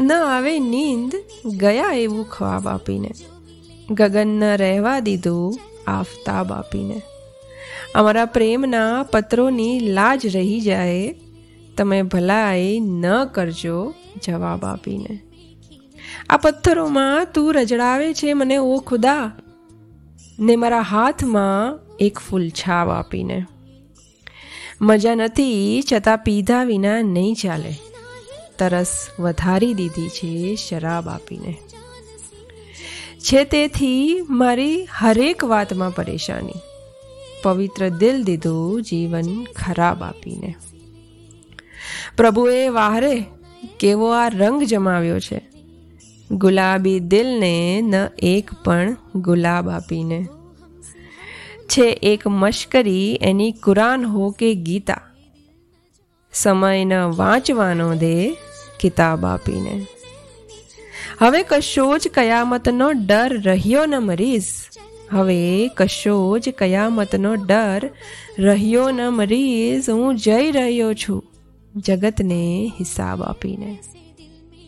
ન આવે નીંદ, ગયા એવું ખ્વાબ આપીને. ગગન ન રહેવા દીધું, આફતાબ આપીને. અમારા પ્રેમના પત્રોની લાજ રહી જાય, તમે ભલાઈ ન કરજો, જવાબ આપીને. આ પથ્થરોમાં તું રજડાવે છે મને, ઓ ખુદા. ને મારા હાથમાં એક ફૂલ છાવ આપીને. મજા નથી, છતાં પીધા વિના નહીં ચાલે. તરસ વધારી દીધી છે શરાબ આપીને. છે તેથી મારી હરેક વાતમાં પરેશાની. પવિત્ર દિલ દીધું જીવન ખરાબ આપીને. પ્રભુએ વાહરે કેવો આ રંગ જમાવ્યો છે. ગુલાબી દિલને ન એક પણ ગુલાબ આપીને. છે એક મશ્કરી એની કુરાન હો કે ગીતા. સમય ન વાંચવાનો દે કિતાબ આપીને. હવે કશો જ કયામતનો ડર રહ્યો ન મરીઝ હવે કશો જ કયામતનો ડર રહ્યો ન મરીઝ હું જઈ રહ્યો છું જગતને હિસાબ આપીને.